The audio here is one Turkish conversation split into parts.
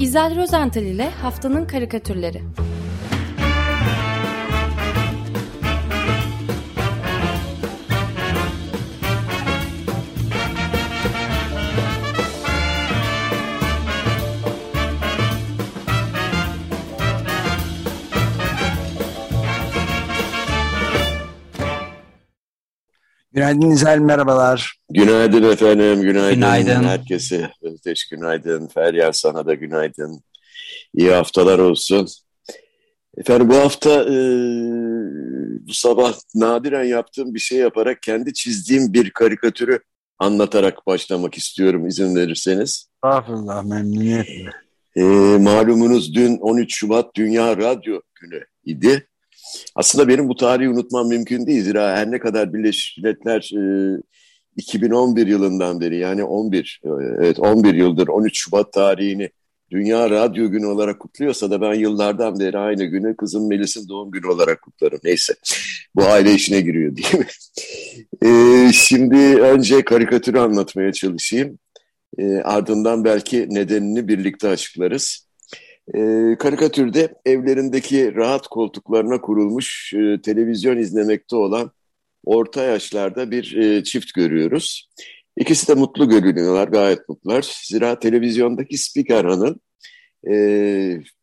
İzel Rozental ile Haftanın Karikatürleri Günaydın İzel, merhabalar. Günaydın efendim, günaydın, günaydın. herkese. Özdeş günaydın, Feryal sana da günaydın. İyi haftalar olsun. Efendim bu hafta e, bu sabah nadiren yaptığım bir şey yaparak kendi çizdiğim bir karikatürü anlatarak başlamak istiyorum izin verirseniz. Estağfurullah, memnuniyetle. E, malumunuz dün 13 Şubat Dünya Radyo Günü idi. Aslında benim bu tarihi unutmam mümkün değil. Zira her ne kadar Birleşmiş Milletler e, 2011 yılından beri yani 11 e, evet 11 yıldır 13 Şubat tarihini Dünya Radyo Günü olarak kutluyorsa da ben yıllardan beri aynı günü kızım Melis'in doğum günü olarak kutlarım. Neyse bu aile işine giriyor değil mi? E, şimdi önce karikatürü anlatmaya çalışayım. E, ardından belki nedenini birlikte açıklarız. E, karikatürde evlerindeki rahat koltuklarına kurulmuş e, televizyon izlemekte olan orta yaşlarda bir e, çift görüyoruz. İkisi de mutlu görünüyorlar, gayet mutlular. Zira televizyondaki spiker hanım e,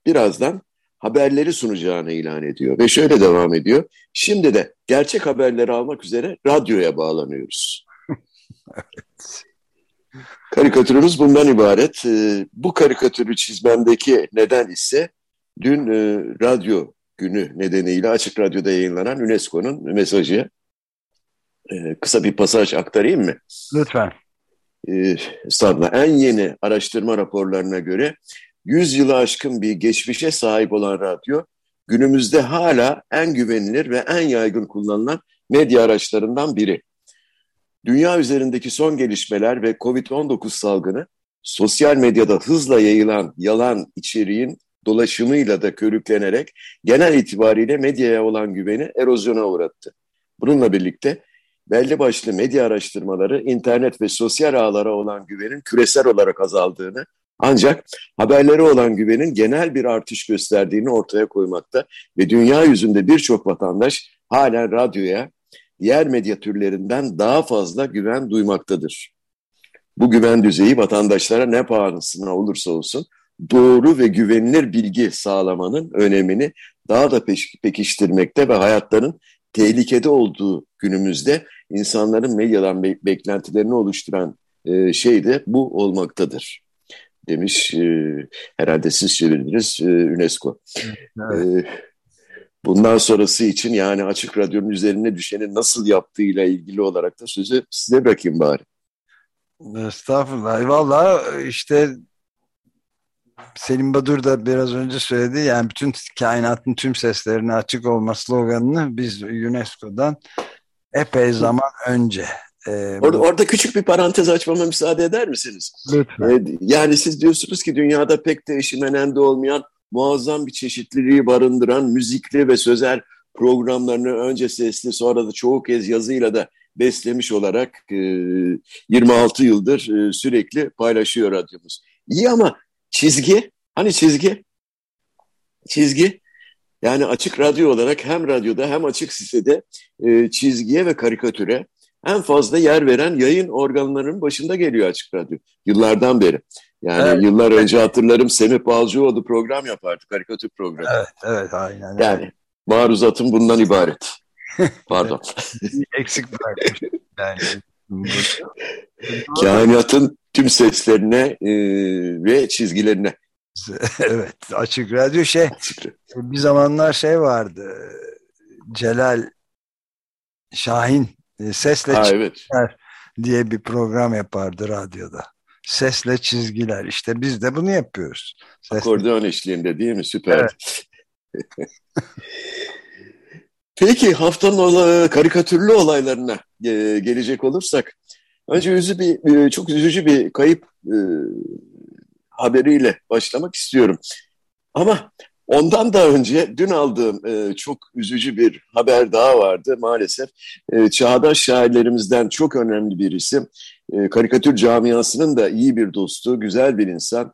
birazdan haberleri sunacağını ilan ediyor. Ve şöyle devam ediyor. Şimdi de gerçek haberleri almak üzere radyoya bağlanıyoruz. evet. Karikatürümüz bundan ibaret. E, bu karikatürü çizmemdeki neden ise dün e, radyo günü nedeniyle Açık Radyo'da yayınlanan UNESCO'nun mesajı. E, kısa bir pasaj aktarayım mı? Lütfen. E, estağfurullah. En yeni araştırma raporlarına göre 100 yılı aşkın bir geçmişe sahip olan radyo günümüzde hala en güvenilir ve en yaygın kullanılan medya araçlarından biri. Dünya üzerindeki son gelişmeler ve COVID-19 salgını sosyal medyada hızla yayılan yalan içeriğin dolaşımıyla da körüklenerek genel itibariyle medyaya olan güveni erozyona uğrattı. Bununla birlikte belli başlı medya araştırmaları internet ve sosyal ağlara olan güvenin küresel olarak azaldığını ancak haberlere olan güvenin genel bir artış gösterdiğini ortaya koymakta ve dünya yüzünde birçok vatandaş halen radyoya diğer medya türlerinden daha fazla güven duymaktadır. Bu güven düzeyi vatandaşlara ne pahasına olursa olsun doğru ve güvenilir bilgi sağlamanın önemini daha da pekiştirmekte ve hayatların tehlikede olduğu günümüzde insanların medyadan be beklentilerini oluşturan e, şey de bu olmaktadır demiş e, herhalde siz çevirdiniz e, UNESCO. Evet. E, bundan sonrası için yani Açık Radyo'nun üzerine düşeni nasıl yaptığıyla ilgili olarak da sözü size bırakayım bari. Estağfurullah. Valla işte Selim Badur da biraz önce söyledi. Yani bütün kainatın tüm seslerine açık olma sloganını biz UNESCO'dan epey zaman önce ee, orada, bu... orada küçük bir parantez açmama müsaade eder misiniz? Lütfen. Ee, yani siz diyorsunuz ki dünyada pek de eşimenende olmayan muazzam bir çeşitliliği barındıran müzikli ve sözel programlarını önce sesli sonra da çoğu kez yazıyla da beslemiş olarak e, 26 yıldır e, sürekli paylaşıyor radyomuz. İyi ama çizgi, hani çizgi? Çizgi yani açık radyo olarak hem radyoda hem açık sitede e, çizgiye ve karikatüre en fazla yer veren yayın organlarının başında geliyor Açık Radyo. Yıllardan beri. Yani evet. yıllar önce hatırlarım Semih Balcıoğlu program yapardı, karikatür programı. Evet, evet aynen. Yani maruzatım bundan ibaret. Pardon. Eksik bırakmış. Yani. Kainatın tüm seslerine e, ve çizgilerine. evet, Açık Radyo şey, açık. bir zamanlar şey vardı, Celal Şahin sesle ha, çizgiler evet. diye bir program yapardı radyoda. Sesle çizgiler. İşte biz de bunu yapıyoruz. Sesle... Akordeon eşliğinde değil mi? Süper. Evet. Peki haftanın ola, karikatürlü olaylarına e, gelecek olursak önce üzü bir, e, çok üzücü bir kayıp e, haberiyle başlamak istiyorum. Ama Ondan da önce dün aldığım e, çok üzücü bir haber daha vardı maalesef. E, çağdaş şairlerimizden çok önemli bir isim. e, karikatür camiasının da iyi bir dostu, güzel bir insan.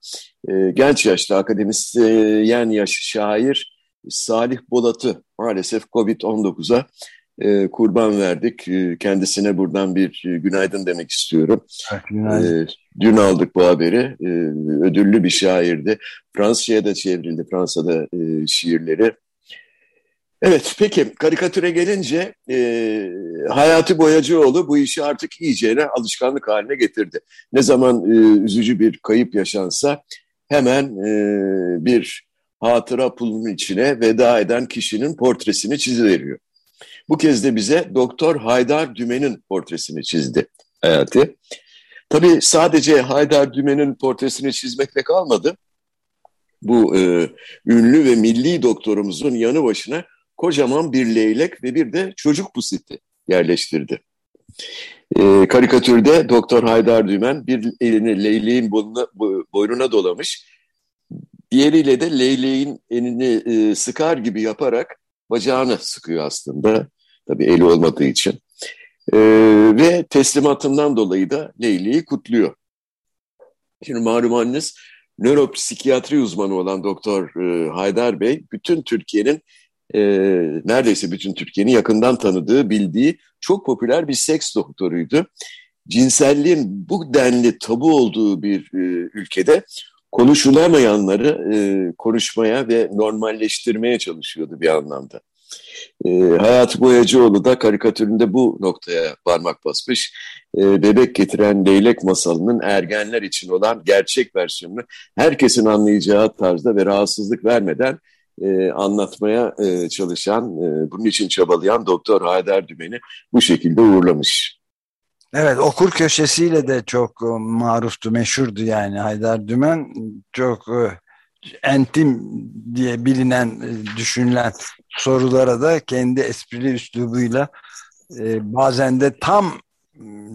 E, genç yaşta akademisyen yaş şair Salih Bolat'ı maalesef Covid-19'a e, kurban verdik. E, kendisine buradan bir e, günaydın demek istiyorum. Evet, e, dün aldık bu haberi. E, ödüllü bir şairdi. Fransızca'ya da çevrildi Fransa'da e, şiirleri. Evet peki karikatüre gelince e, Hayati Boyacıoğlu bu işi artık iyicene alışkanlık haline getirdi. Ne zaman e, üzücü bir kayıp yaşansa hemen e, bir hatıra pulunun içine veda eden kişinin portresini çiziveriyor. Bu kez de bize Doktor Haydar Dümen'in portresini çizdi Hayati. Tabii sadece Haydar Dümen'in portresini çizmekle kalmadı. Bu e, ünlü ve milli doktorumuzun yanı başına kocaman bir leylek ve bir de çocuk pusiti yerleştirdi. E, karikatürde Doktor Haydar Dümen bir elini leyleğin boynuna, boynuna dolamış, diğeriyle de leyleğin elini e, sıkar gibi yaparak bacağını sıkıyor aslında. Tabii eli olmadığı için. E, ve teslimatından dolayı da leyleği kutluyor. Şimdi malumanınız nöropsikiyatri uzmanı olan Doktor e, Haydar Bey bütün Türkiye'nin e, neredeyse bütün Türkiye'nin yakından tanıdığı, bildiği çok popüler bir seks doktoruydu. Cinselliğin bu denli tabu olduğu bir e, ülkede konuşulamayanları e, konuşmaya ve normalleştirmeye çalışıyordu bir anlamda. E, Hayat Boyacıoğlu da karikatüründe bu noktaya parmak basmış. E, bebek getiren leylek masalının ergenler için olan gerçek versiyonunu herkesin anlayacağı tarzda ve rahatsızlık vermeden e, anlatmaya e, çalışan, e, bunun için çabalayan Doktor Haydar Dümen'i bu şekilde uğurlamış. Evet okur köşesiyle de çok e, maruftu, meşhurdu yani Haydar Dümen. Çok e, entim diye bilinen, e, düşünülen sorulara da kendi esprili üslubuyla bazen de tam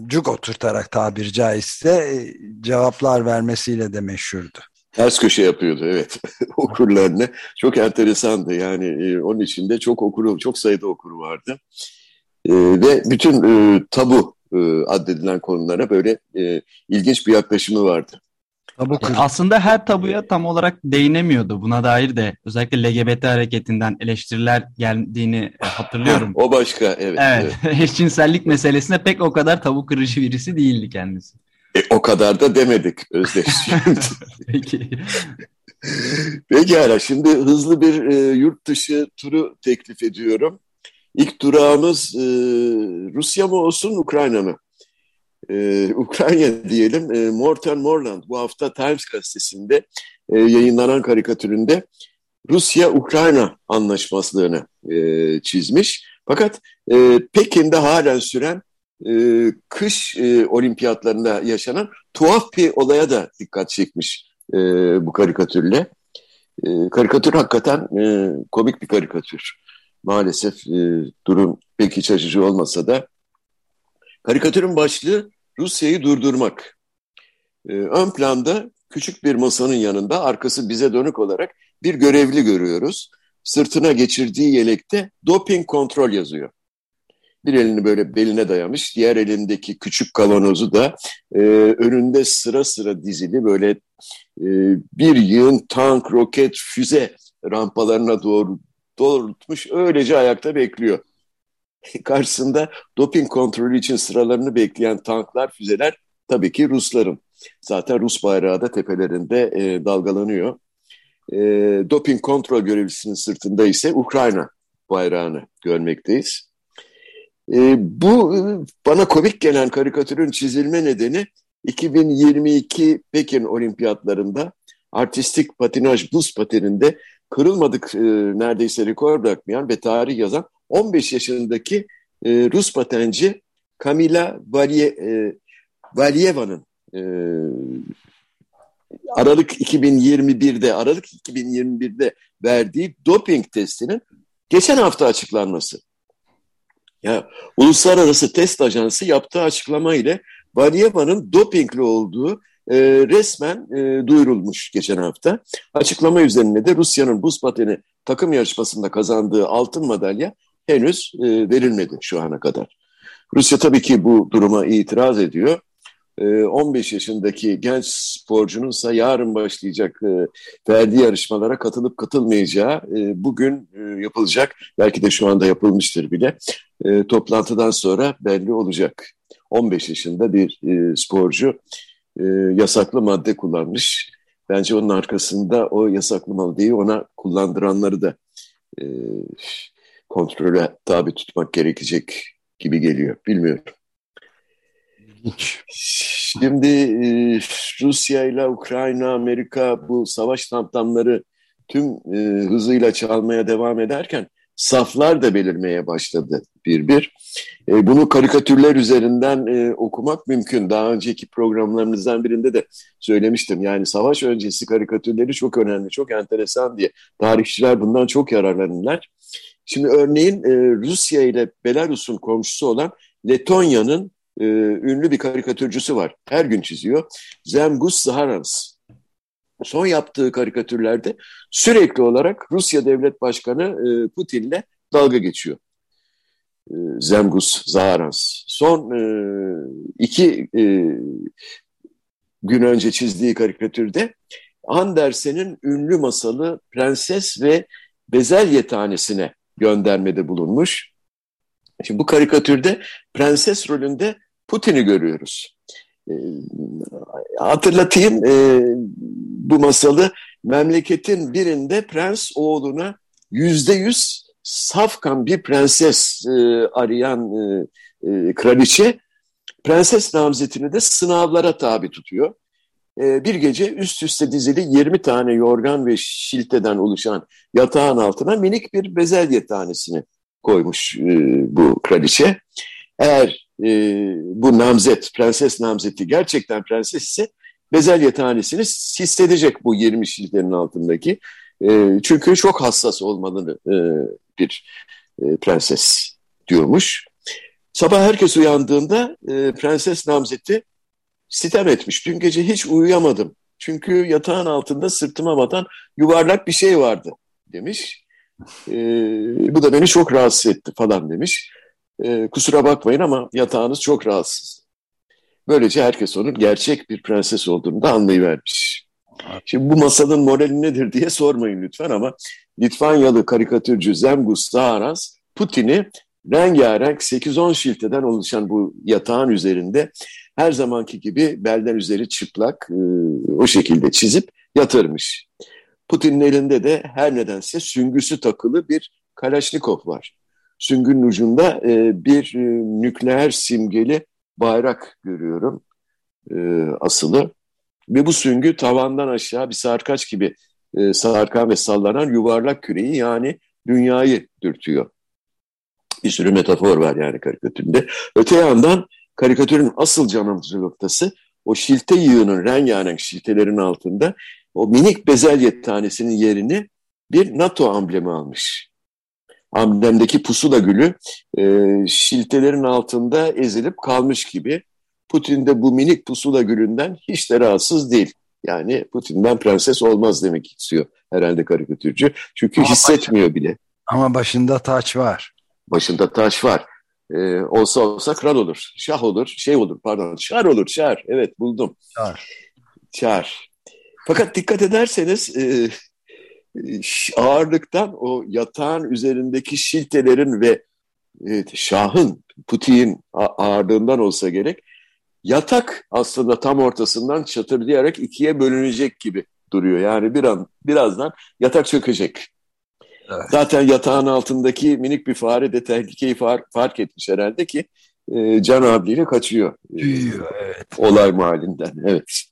cuk oturtarak tabir caizse cevaplar vermesiyle de meşhurdu. Ters köşe yapıyordu evet okurlarını. Çok enteresandı yani e, onun içinde çok okuru, çok sayıda okuru vardı. E, ve bütün e, tabu e, addedilen konulara böyle e, ilginç bir yaklaşımı vardı. Tabu yani aslında her tabuya tam olarak değinemiyordu. Buna dair de özellikle LGBT hareketinden eleştiriler geldiğini e, hatırlıyorum. o başka evet. Evet, evet. eşcinsellik meselesine pek o kadar tabu kırıcı birisi değildi kendisi. E, o kadar da demedik Özdeş. Peki. Peki Ara, şimdi hızlı bir e, yurt dışı turu teklif ediyorum. İlk durağımız e, Rusya mı olsun, Ukrayna mı? E, Ukrayna diyelim. E, Morten Morland bu hafta Times gazetesinde e, yayınlanan karikatüründe Rusya-Ukrayna anlaşmazlığını e, çizmiş. Fakat e, Pekin'de halen süren e, kış e, olimpiyatlarında yaşanan tuhaf bir olaya da dikkat çekmiş e, bu karikatürle. E, karikatür hakikaten e, komik bir karikatür. Maalesef e, durum pek iç açıcı olmasa da. Karikatürün başlığı Rusya'yı durdurmak. E, ön planda küçük bir masanın yanında arkası bize dönük olarak bir görevli görüyoruz. Sırtına geçirdiği yelekte doping kontrol yazıyor. Bir elini böyle beline dayamış, diğer elindeki küçük kavanozu da e, önünde sıra sıra dizili böyle e, bir yığın tank, roket, füze rampalarına doğru doğrultmuş. Öylece ayakta bekliyor. Karşısında doping kontrolü için sıralarını bekleyen tanklar, füzeler tabii ki Rusların. Zaten Rus bayrağı da tepelerinde e, dalgalanıyor. E, doping kontrol görevlisinin sırtında ise Ukrayna bayrağını görmekteyiz. E, bu bana komik gelen karikatürün çizilme nedeni 2022 Pekin Olimpiyatlarında artistik patinaj buz pateninde kırılmadık e, neredeyse rekor bırakmayan ve tarih yazan 15 yaşındaki e, Rus patenci Kamila Valye, e, Valyeva'nın e, Aralık 2021'de Aralık 2021'de verdiği doping testinin geçen hafta açıklanması. Ya Uluslararası Test Ajansı yaptığı açıklama ile Valyeva'nın dopingli olduğu e, resmen e, duyurulmuş geçen hafta. Açıklama üzerine de Rusya'nın buz pateni takım yarışmasında kazandığı altın madalya henüz e, verilmedi şu ana kadar. Rusya tabii ki bu duruma itiraz ediyor. 15 yaşındaki genç sporcunun ise yarın başlayacak ferdi yarışmalara katılıp katılmayacağı bugün yapılacak. Belki de şu anda yapılmıştır bile. Toplantıdan sonra belli olacak. 15 yaşında bir sporcu yasaklı madde kullanmış. Bence onun arkasında o yasaklı maddeyi ona kullandıranları da kontrole tabi tutmak gerekecek gibi geliyor. Bilmiyorum. Şimdi e, Rusya ile Ukrayna, Amerika bu savaş tamtamları tüm e, hızıyla çalmaya devam ederken saflar da belirmeye başladı bir bir. E, bunu karikatürler üzerinden e, okumak mümkün. Daha önceki programlarımızdan birinde de söylemiştim. Yani savaş öncesi karikatürleri çok önemli, çok enteresan diye. Tarihçiler bundan çok yararlanırlar. Şimdi örneğin e, Rusya ile Belarus'un komşusu olan Letonya'nın e, ünlü bir karikatürcüsü var. Her gün çiziyor. Zemgus Zaharans. Son yaptığı karikatürlerde sürekli olarak Rusya Devlet Başkanı e, Putin'le dalga geçiyor. E, Zemgus Zaharans. Son e, iki e, gün önce çizdiği karikatürde Andersen'in ünlü masalı Prenses ve Bezelye tanesine göndermede bulunmuş. Şimdi bu karikatürde prenses rolünde Putin'i görüyoruz. E, hatırlatayım e, bu masalı memleketin birinde prens oğluna yüzde yüz safkan bir prenses e, arayan e, e, kraliçe prenses namzetini de sınavlara tabi tutuyor. E, bir gece üst üste dizili 20 tane yorgan ve şilteden oluşan yatağın altına minik bir bezelye tanesini koymuş e, bu kraliçe. Eğer e, bu namzet, prenses namzeti gerçekten prenses ise bezelye tanesini hissedecek bu 20 şiltenin altındaki. E, çünkü çok hassas olmalı bir prenses diyormuş. Sabah herkes uyandığında prenses namzeti sitem etmiş. Dün gece hiç uyuyamadım. Çünkü yatağın altında sırtıma batan yuvarlak bir şey vardı demiş. E, bu da beni çok rahatsız etti falan demiş. E, kusura bakmayın ama yatağınız çok rahatsız. Böylece herkes onun gerçek bir prenses olduğunu da anlayıvermiş. Şimdi bu masalın morali nedir diye sormayın lütfen ama Litvanyalı karikatürcü Zemgus Zaharas Putin'i rengarenk 8-10 şilteden oluşan bu yatağın üzerinde her zamanki gibi belden üzeri çıplak e, o şekilde çizip yatırmış. Putin'in elinde de her nedense süngüsü takılı bir Kalaşnikov var. Süngünün ucunda e, bir e, nükleer simgeli bayrak görüyorum e, asılı. Ve bu süngü tavandan aşağı bir sarkaç gibi e, sarkan ve sallanan yuvarlak küreyi yani dünyayı dürtüyor. Bir sürü metafor var yani karikatüründe. Öte yandan karikatürün asıl canımcı noktası o şilte yığının rengarenk şiltelerin altında o minik bezelye tanesinin yerini bir NATO amblemi almış. Amblemdeki pusula gülü e, şiltelerin altında ezilip kalmış gibi. Putin de bu minik pusula gülünden hiç de rahatsız değil. Yani Putin'den prenses olmaz demek istiyor herhalde karikatürcü. Çünkü ama hissetmiyor baş, bile. Ama başında taç var. Başında taç var. Ee, olsa olsa kral olur, şah olur, şey olur pardon, şar olur, şar. Evet buldum. Şar. Şar. Fakat dikkat ederseniz e, ağırlıktan o yatağın üzerindeki şiltelerin ve evet, şahın, Putin'in ağırlığından olsa gerek yatak aslında tam ortasından çatırdayarak ikiye bölünecek gibi duruyor. Yani bir an birazdan yatak çökecek. Evet. Zaten yatağın altındaki minik bir fare de tehlikeyi fark, fark etmiş herhalde ki e, can abiyle kaçıyor. Büyüyor, evet. Olay mahallinden, evet.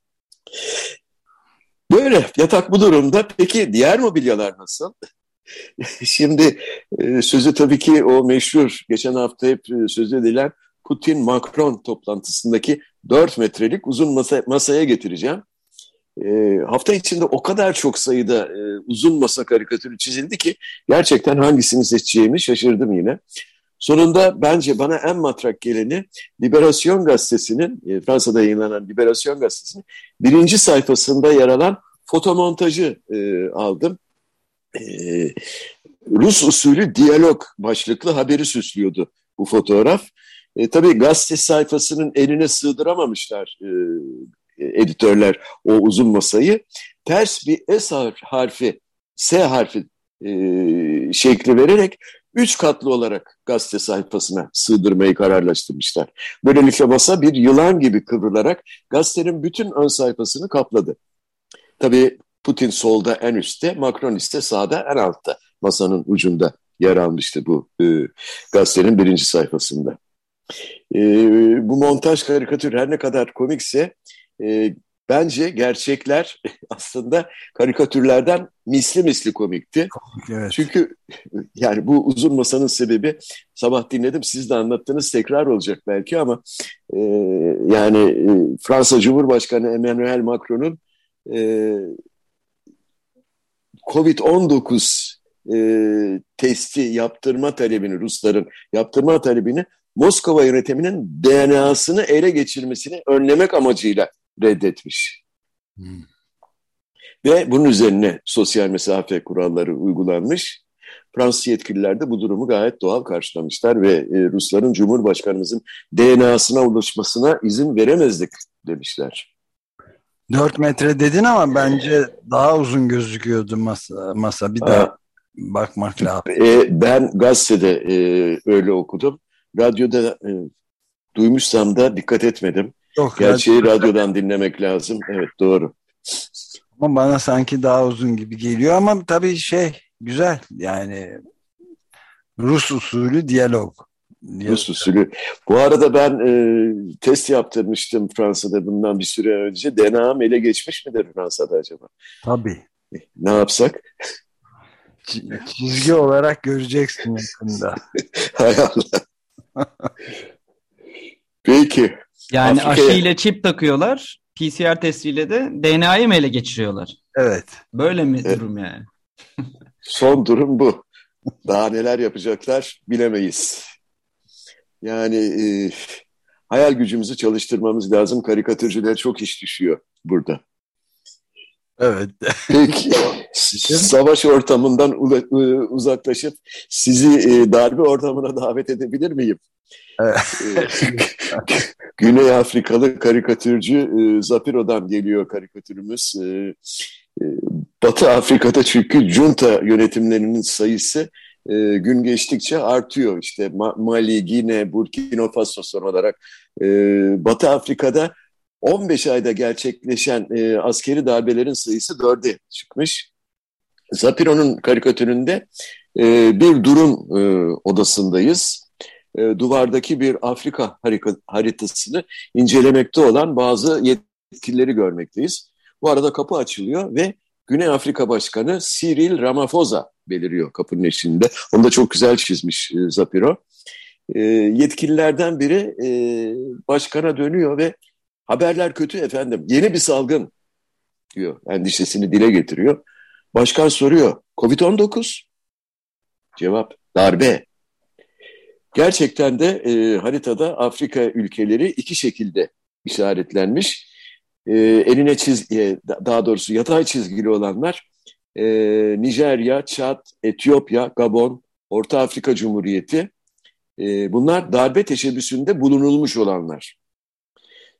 Böyle yatak bu durumda. Peki diğer mobilyalar nasıl? Şimdi e, sözü tabii ki o meşhur geçen hafta hep e, söz edilen Putin-Macron toplantısındaki 4 metrelik uzun masa, masaya getireceğim. E, hafta içinde o kadar çok sayıda e, uzun masa karikatürü çizildi ki gerçekten hangisini seçeceğimi şaşırdım yine. Sonunda bence bana en matrak geleni Liberasyon Gazetesi'nin, e, Fransa'da yayınlanan Liberasyon Gazetesi'nin birinci sayfasında yer alan fotomontajı e, aldım. E, Rus usulü diyalog başlıklı haberi süslüyordu bu fotoğraf. E, tabii gazete sayfasının eline sığdıramamışlar e, editörler o uzun masayı. Ters bir S harfi, S harfi e, şekli vererek üç katlı olarak gazete sayfasına sığdırmayı kararlaştırmışlar. Böylelikle masa bir yılan gibi kıvrılarak gazetenin bütün ön sayfasını kapladı. Tabii Putin solda en üstte, Macron ise sağda en altta masanın ucunda yer almıştı bu e, gazetenin birinci sayfasında. E, bu montaj karikatür her ne kadar komikse e, bence gerçekler aslında karikatürlerden misli misli komikti. Evet. Çünkü yani bu uzun masanın sebebi sabah dinledim siz de anlattınız tekrar olacak belki ama e, yani e, Fransa Cumhurbaşkanı Emmanuel Macron'un e, Covid-19 e, testi yaptırma talebini Rusların yaptırma talebini Moskova yönetiminin DNA'sını ele geçirmesini önlemek amacıyla reddetmiş. Hmm. Ve bunun üzerine sosyal mesafe kuralları uygulanmış. Fransız yetkililer de bu durumu gayet doğal karşılamışlar ve e, Rusların Cumhurbaşkanımızın DNA'sına ulaşmasına izin veremezdik demişler. 4 metre dedin ama bence daha uzun gözüküyordu masa. masa. Bir daha bakmak lazım. E, ben gazetede e, öyle okudum. Radyoda e, duymuşsam da dikkat etmedim. Yok, Gerçeği radyo... radyodan dinlemek lazım. Evet doğru. Ama bana sanki daha uzun gibi geliyor ama tabii şey güzel yani Rus usulü diyalog. Rus usulü. Bu arada ben e, test yaptırmıştım Fransa'da bundan bir süre önce. DNA'm ele geçmiş midir Fransa'da acaba? Tabii. Ne yapsak? Çizgi olarak göreceksin yakında. Hay Allah. Peki. Yani Afrika'ya... aşı ile çip takıyorlar. PCR testiyle de DNA'yı mı ele geçiriyorlar? Evet. Böyle mi evet. durum yani? Son durum bu. Daha neler yapacaklar bilemeyiz. Yani e, hayal gücümüzü çalıştırmamız lazım. Karikatürcülere çok iş düşüyor burada. Evet. Peki savaş ortamından uzaklaşıp sizi e, darbe ortamına davet edebilir miyim? E, Güney Afrikalı karikatürcü e, Zapiro'dan geliyor karikatürümüz. Batı Afrika'da çünkü junta yönetimlerinin sayısı gün geçtikçe artıyor. İşte Mali, Gine, Burkina Faso son olarak. Batı Afrika'da 15 ayda gerçekleşen e, askeri darbelerin sayısı dörde çıkmış. Zapiro'nun karikatüründe e, bir durum e, odasındayız. E, duvardaki bir Afrika haritasını incelemekte olan bazı yetkilileri görmekteyiz. Bu arada kapı açılıyor ve Güney Afrika Başkanı Cyril Ramaphosa beliriyor kapının eşiğinde. Onu da çok güzel çizmiş e, Zapiro. E, yetkililerden biri e, başkana dönüyor ve Haberler kötü efendim. Yeni bir salgın diyor. Endişesini dile getiriyor. Başkan soruyor. Covid-19? Cevap darbe. Gerçekten de e, haritada Afrika ülkeleri iki şekilde işaretlenmiş. E, eline çiz, e, daha doğrusu yatay çizgili olanlar e, Nijerya, Çad, Etiyopya, Gabon, Orta Afrika Cumhuriyeti. E, bunlar darbe teşebbüsünde bulunulmuş olanlar.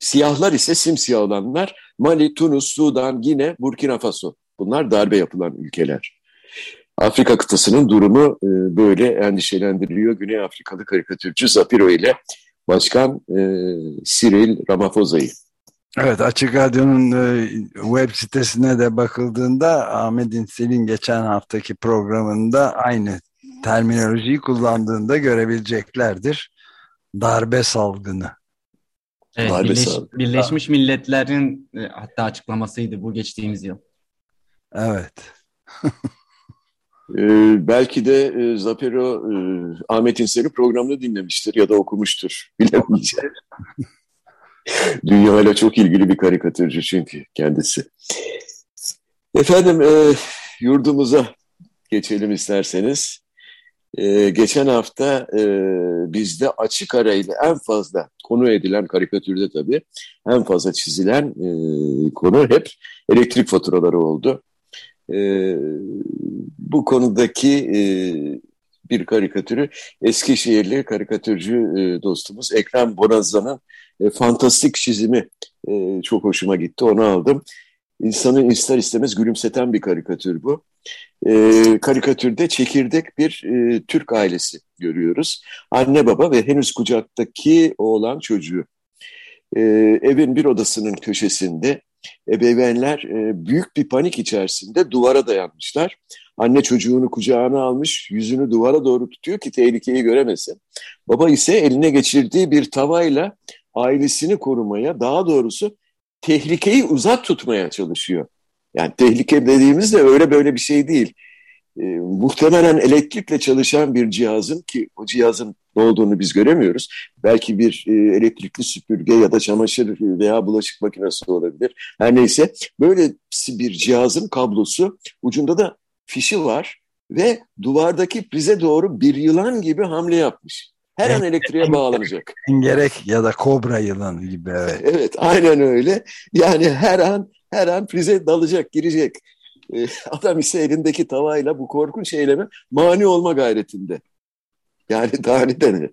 Siyahlar ise simsiyah olanlar Mali, Tunus, Sudan, Gine, Burkina Faso. Bunlar darbe yapılan ülkeler. Afrika kıtasının durumu e, böyle endişelendiriyor. Güney Afrikalı karikatürcü Zapiro ile Başkan e, Cyril Ramaphosa''yı. Evet Açık Radyo'nun e, web sitesine de bakıldığında Ahmet İnsel'in geçen haftaki programında aynı terminolojiyi kullandığında görebileceklerdir. Darbe salgını. Evet, Birleş, Birleşmiş Milletler'in e, hatta açıklamasıydı bu geçtiğimiz yıl. Evet. ee, belki de e, Zapero e, Ahmet İnsel'i programda dinlemiştir ya da okumuştur. Bilemeyeceğim. Dünya ile çok ilgili bir karikatürcü çünkü kendisi. Efendim e, yurdumuza geçelim isterseniz. Ee, geçen hafta e, bizde açık arayla en fazla konu edilen karikatürde tabii en fazla çizilen e, konu hep elektrik faturaları oldu. E, bu konudaki e, bir karikatürü Eskişehirli karikatürcü e, dostumuz Ekrem Bonazan'ın e, fantastik çizimi e, çok hoşuma gitti. Onu aldım. İnsanı ister istemez gülümseten bir karikatür bu. E, karikatürde çekirdek bir e, Türk ailesi görüyoruz. Anne baba ve henüz kucaktaki oğlan çocuğu. E, evin bir odasının köşesinde ebeveynler e, büyük bir panik içerisinde duvara dayanmışlar. Anne çocuğunu kucağına almış, yüzünü duvara doğru tutuyor ki tehlikeyi göremesin. Baba ise eline geçirdiği bir tavayla ailesini korumaya, daha doğrusu tehlikeyi uzak tutmaya çalışıyor. Yani tehlike dediğimiz de öyle böyle bir şey değil. E, muhtemelen elektrikle çalışan bir cihazın ki o cihazın ne olduğunu biz göremiyoruz. Belki bir e, elektrikli süpürge ya da çamaşır veya bulaşık makinesi olabilir. Her neyse böyle bir cihazın kablosu ucunda da fişi var ve duvardaki prize doğru bir yılan gibi hamle yapmış. Her an elektriğe bağlanacak. Gerek ya da kobra yılan gibi evet. Evet aynen öyle. Yani her an her an prize dalacak, girecek. Ee, adam ise elindeki tavayla bu korkunç eyleme mani olma gayretinde. Yani daha ne denir?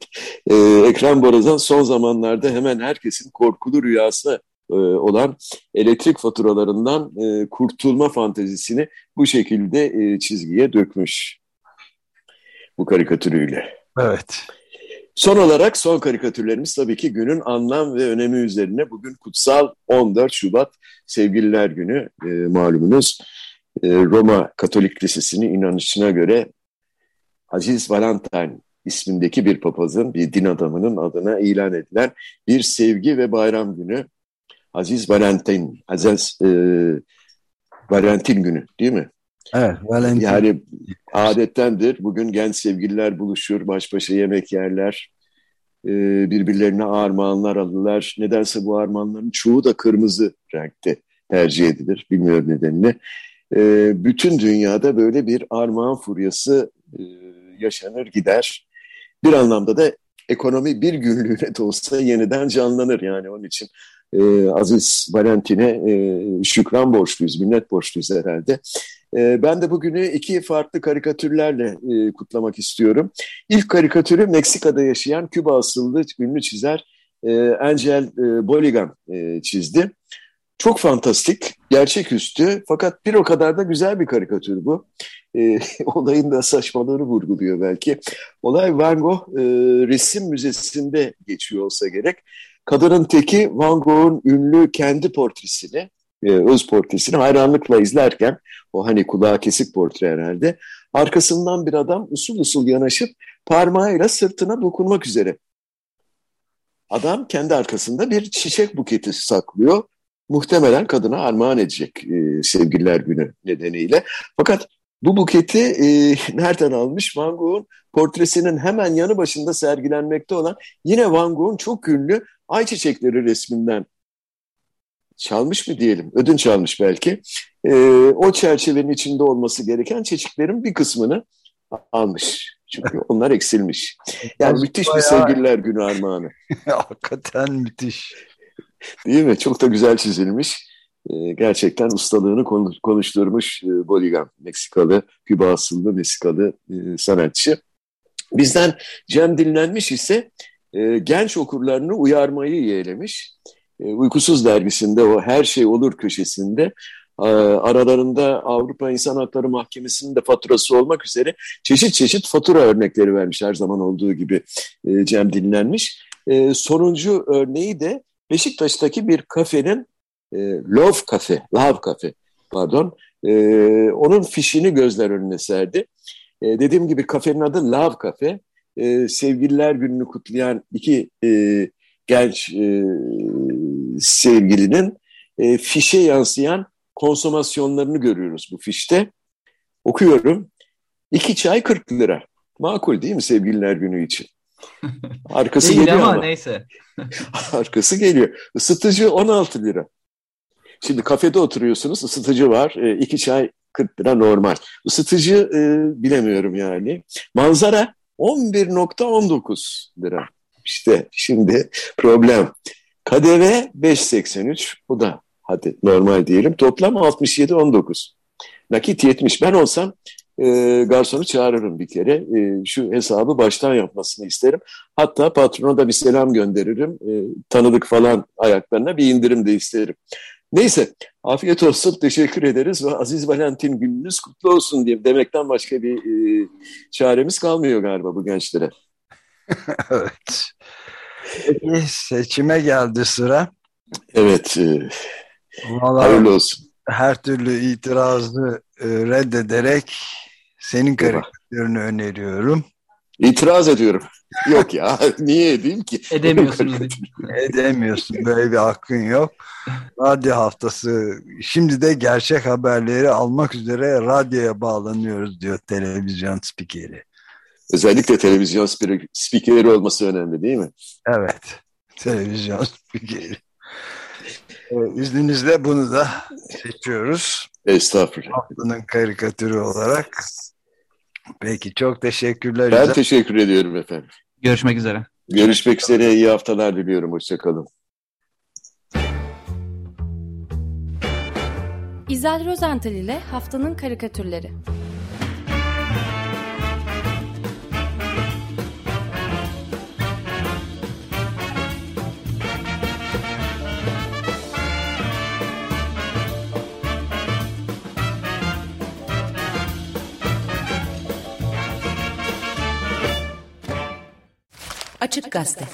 Ee, Ekrem Borazan son zamanlarda hemen herkesin korkulu rüyası e, olan elektrik faturalarından e, kurtulma fantezisini bu şekilde e, çizgiye dökmüş. Bu karikatürüyle. Evet. Son olarak son karikatürlerimiz tabii ki günün anlam ve önemi üzerine. Bugün kutsal 14 Şubat Sevgililer Günü e, malumunuz. E, Roma Katolik Lisesi'nin inanışına göre Aziz Valentine ismindeki bir papazın, bir din adamının adına ilan edilen bir sevgi ve bayram günü. Aziz Valentin, Aziz e, Valentin günü değil mi? Evet, Valentin. Yani adettendir. Bugün genç sevgililer buluşur, baş başa yemek yerler, e, birbirlerine armağanlar alırlar. Nedense bu armağanların çoğu da kırmızı renkte tercih edilir. Bilmiyorum nedenini. E, bütün dünyada böyle bir armağan furyası e, yaşanır gider. Bir anlamda da ekonomi bir günlüğüne de olsa yeniden canlanır. Yani onun için Aziz Valentin'e şükran borçluyuz, minnet borçluyuz herhalde. E, ben de bugünü iki farklı karikatürlerle e, kutlamak istiyorum. İlk karikatürü Meksika'da yaşayan Küba asıllı ünlü çizer e, Angel e, Boligan çizdi. Çok fantastik, gerçeküstü fakat bir o kadar da güzel bir karikatür bu. E, olayın da saçmalığını vurguluyor belki. Olay Van Gogh e, Resim Müzesi'nde geçiyor olsa gerek. Kadının teki Van Gogh'un ünlü kendi portresini, e, öz portresini hayranlıkla izlerken, o hani kulağa kesik portre herhalde, arkasından bir adam usul usul yanaşıp parmağıyla sırtına dokunmak üzere. Adam kendi arkasında bir çiçek buketi saklıyor. Muhtemelen kadına armağan edecek e, sevgililer günü nedeniyle. Fakat bu buketi e, nereden almış? Van Gogh'un portresinin hemen yanı başında sergilenmekte olan yine Van Gogh'un çok ünlü ayçiçekleri resminden çalmış mı diyelim, ödünç almış belki. E, o çerçevenin içinde olması gereken çiçeklerin bir kısmını almış. Çünkü onlar eksilmiş. Yani müthiş bir sevgililer günü armağanı. Hakikaten müthiş. Değil mi? Çok da güzel çizilmiş. Ee, gerçekten ustalığını konuşturmuş e, Boligan, Meksikalı, Küba asıllı Meksikalı e, sanatçı. Bizden Cem Dinlenmiş ise e, genç okurlarını uyarmayı yeğlemiş. Uykusuz dergisinde o her şey olur köşesinde aralarında Avrupa İnsan Hakları Mahkemesi'nin de faturası olmak üzere çeşit çeşit fatura örnekleri vermiş her zaman olduğu gibi Cem Dinlenmiş. Sonuncu örneği de Beşiktaş'taki bir kafenin e, Love Cafe, Love Cafe pardon, e, onun fişini gözler önüne serdi. E, dediğim gibi kafenin adı Love Cafe. E, sevgililer gününü kutlayan iki e, genç e, sevgilinin e, fişe yansıyan konsomasyonlarını görüyoruz bu fişte. Okuyorum. İki çay 40 lira. Makul değil mi sevgililer günü için? Arkası değil geliyor ama, ama. neyse. Arkası geliyor. Isıtıcı 16 lira. Şimdi kafede oturuyorsunuz, ısıtıcı var. E, iki çay 40 lira normal. Isıtıcı e, bilemiyorum yani. Manzara 11.19 lira. İşte şimdi problem. KDV 5.83. Bu da hadi normal diyelim. Toplam 67.19. Nakit 70. Ben olsam e, garsonu çağırırım bir kere. E, şu hesabı baştan yapmasını isterim. Hatta patrona da bir selam gönderirim. E, tanıdık falan ayaklarına bir indirim de isterim. Neyse afiyet olsun teşekkür ederiz ve Aziz Valentin gününüz kutlu olsun diye demekten başka bir e, çaremiz kalmıyor galiba bu gençlere. evet. Peki seçime geldi sıra. Evet. E, Vallahi hayırlı olsun. Her türlü itirazı e, reddederek senin karikatürünü öneriyorum. İtiraz ediyorum. Yok ya niye edeyim ki? Edemiyorsunuz. Edemiyorsun. Böyle bir hakkın yok. Radyo haftası. Şimdi de gerçek haberleri almak üzere radyoya bağlanıyoruz diyor televizyon spikeri. Özellikle televizyon spikeri olması önemli değil mi? Evet. Televizyon spikeri. Ee, izninizle bunu da seçiyoruz. Estağfurullah. Haftanın karikatürü olarak. Peki çok teşekkürler. Ben güzel. teşekkür ediyorum efendim. Görüşmek üzere. Görüşmek üzere. iyi haftalar diliyorum. Hoşçakalın. İzel Rozental ile Haftanın Karikatürleri Açık Gazete